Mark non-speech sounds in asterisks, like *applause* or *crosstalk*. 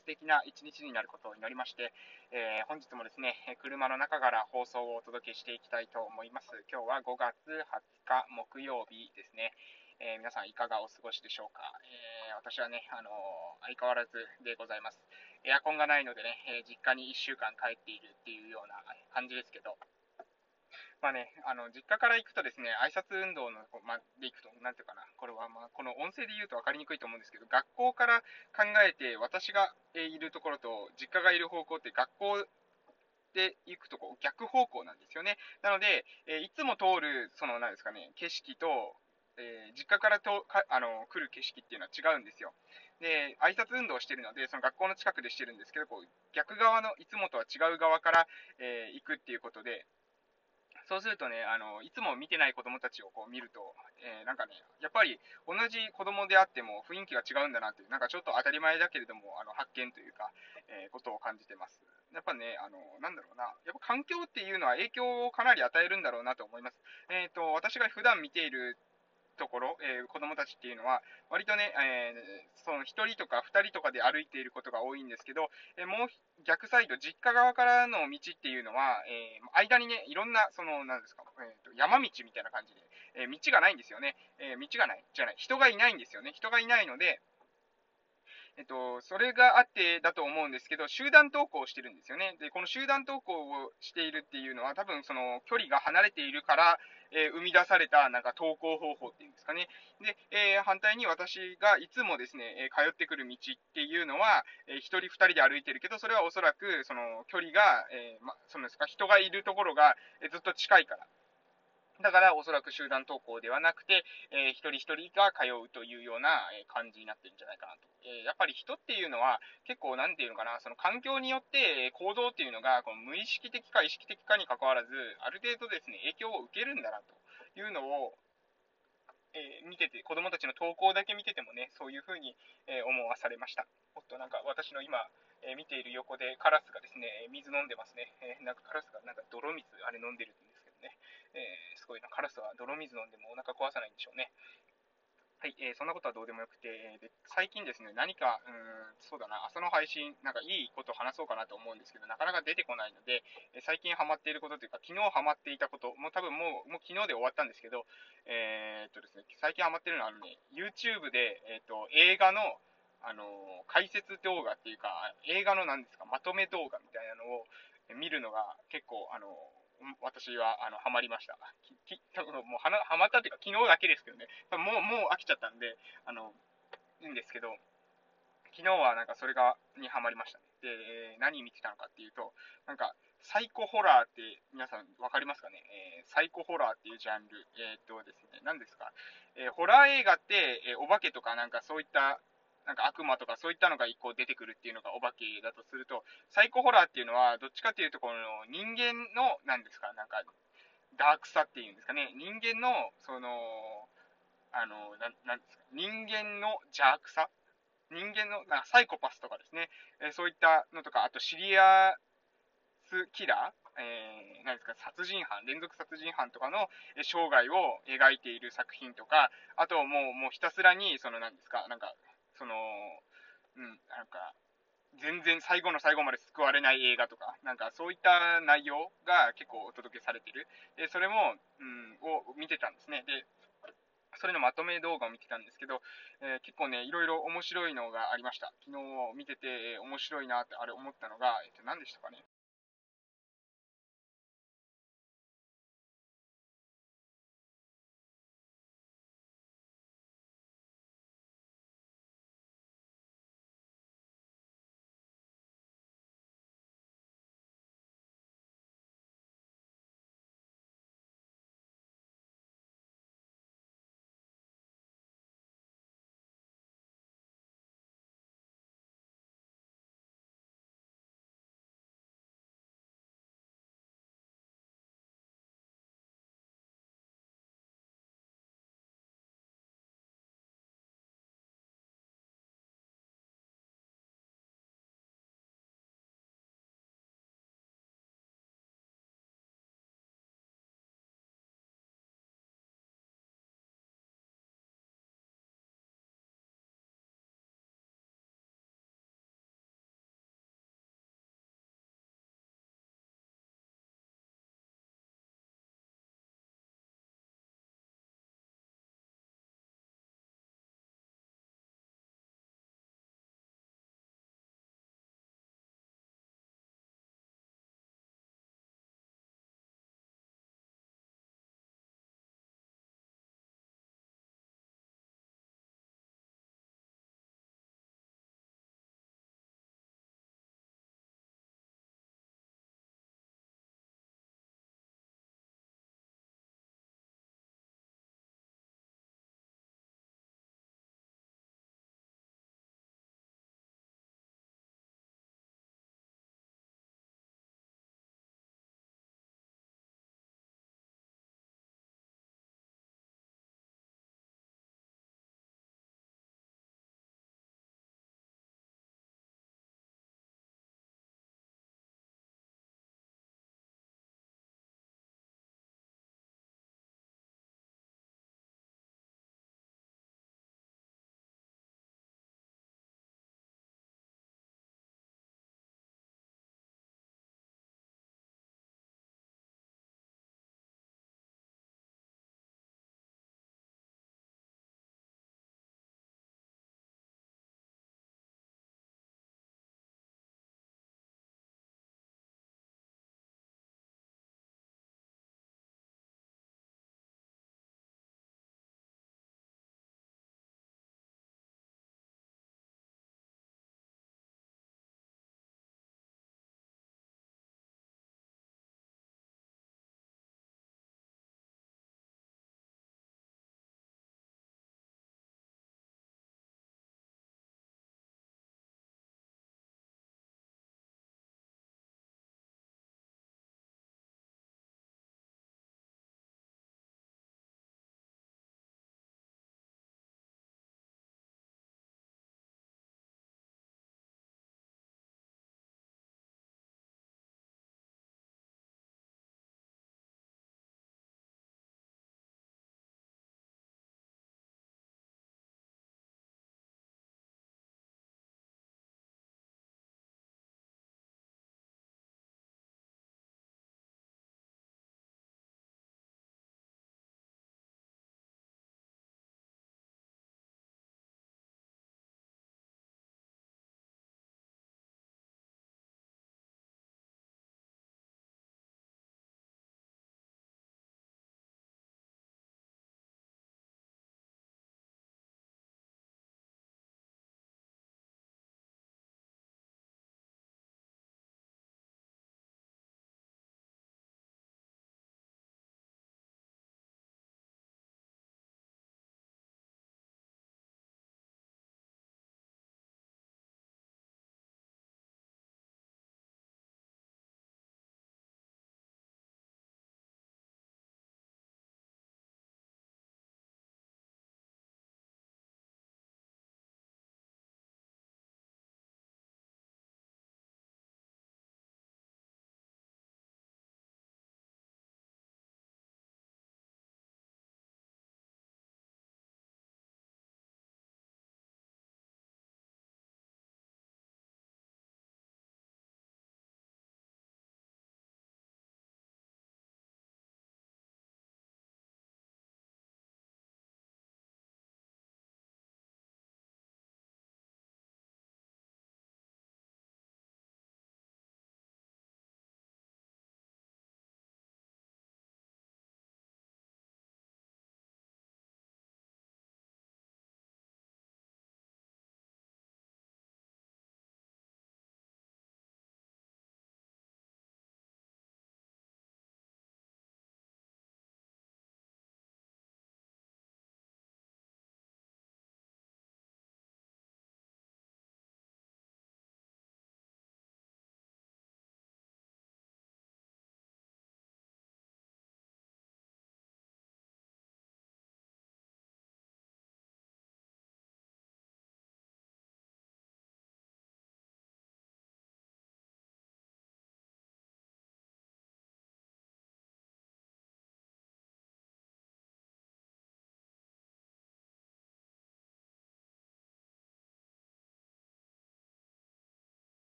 素敵な一日になることを祈りまして、えー、本日もですね、車の中から放送をお届けしていきたいと思います。今日は5月20日木曜日ですね。えー、皆さんいかがお過ごしでしょうか、えー、私はね、あの相変わらずでございます。エアコンがないのでね、え実家に1週間帰っているっていうような感じですけど、まあね、あの、実家から行くとですね、挨拶運動の、ま、で行くと、なんていうかな、これはまあ、この音声で言うと分かりにくいと思うんですけど、学校から考えて、私がいるところと、実家がいる方向って、学校で行くとこう逆方向なんですよね。なので、えいつも通る、その、なんですかね、景色と、えー、実家からとかあの来る景色っていうのは違うんですよ。で、挨拶運動をしてるので、その学校の近くでしてるんですけど、こう逆側のいつもとは違う側から、えー、行くっていうことで、そうするとね、あの、いつも見てない子供たちをこう見ると、えー、なんかね、やっぱり同じ子供であっても雰囲気が違うんだなっていう、なんかちょっと当たり前だけれども、あの、発見というか、えー、ことを感じてます。やっぱね、あの、なんだろうな、やっぱ環境っていうのは影響をかなり与えるんだろうなと思います。えっ、ー、と、私が普段見ているところ、えー、子供たちっていうのは、割とね、えー、その1人とか2人とかで歩いていることが多いんですけど、えー、もう逆サイド、実家側からの道っていうのは、え間にね、いろんな、その、なんですか、えーと、山道みたいな感じで、え道がないんですよね。え道がない、じゃない、人がいないんですよね。人がいないので、えっと、それがあってだと思うんですけど、集団登校してるんですよね。で、この集団登校をしているっていうのは、多分その距離が離れているから、えー、生み出されたなんか投稿方法っていうんですかね。で、えー、反対に私がいつもですね、え通ってくる道っていうのは、えー、1人2人で歩いてるけど、それはおそらくその距離が、えま、そのですか、人がいるところが、えずっと近いから。だからおそらく集団登校ではなくて、えー、一人一人が通うというような感じになってるんじゃないかなと。えー、やっぱり人っていうのは結構なんていうのかな、その環境によって行動っていうのがこの無意識的か意識的かにかかわらず、ある程度ですね、影響を受けるんだなというのを、えー、見てて、子供たちの投稿だけ見ててもね、そういうふうに、え思わされました。おっと、なんか私の今、え見ている横でカラスがですね、水飲んでますね。えなんかカラスがなんか泥水、あれ飲んでるね。えー、すごいな、カラスは泥水飲んでもお腹壊さないんでしょうね。はい、えー、そんなことはどうでもよくて、で最近ですね、何か、うん、そうだな、朝の配信、なんかいいことを話そうかなと思うんですけど、なかなか出てこないので、え最近ハマっていることというか、昨日ハマっていたこと、もう多分もう、もう昨日で終わったんですけど、えー、っとですね、最近ハマってるのは、ね、YouTube で、えー、っと、映画の、あの解説動画っていうか、映画の何ですか、まとめ動画みたいなのを見るのが結構、あの私は、あの、ハマりました。きき *laughs* もうはな、ハマったっていうか、昨日だけですけどね。もう、もう飽きちゃったんで、あの、いいんですけど、昨日はなんかそれが、にハマりましたね。で、えー、何見てたのかっていうと、なんか、サイコホラーって皆さん分かりますかね、えー、サイコホラーっていうジャンル、えー、っとですね、何ですか、えー、ホラー映画って、えお化けとかなんかそういったなんか悪魔とかそういったのが一個出てくるっていうのがお化けだとすると、サイコホラーっていうのは、どっちかっていうと、この人間の、なんですか、なんか、ダークさっていうんですかね、人間の、その、あの、ななんですか、人間の邪悪さ？人間の、なんかサイコパスとかですね、えそういったのとか、あとシリアスキラー、えー、何ですか、殺人犯、連続殺人犯とかの生涯を描いている作品とか、あともう、もうひたすらに、その、何ですか、なんか、その、うん、なんか、全然最後の最後まで救われない映画とか、なんかそういった内容が結構お届けされてる。で、それも、うん、を見てたんですね。で、それのまとめ動画を見てたんですけど、えー、結構ね、いろいろ面白いのがありました。昨日見てて、えー、面白いなってあれ思ったのが、えっ、と、何でしたかね。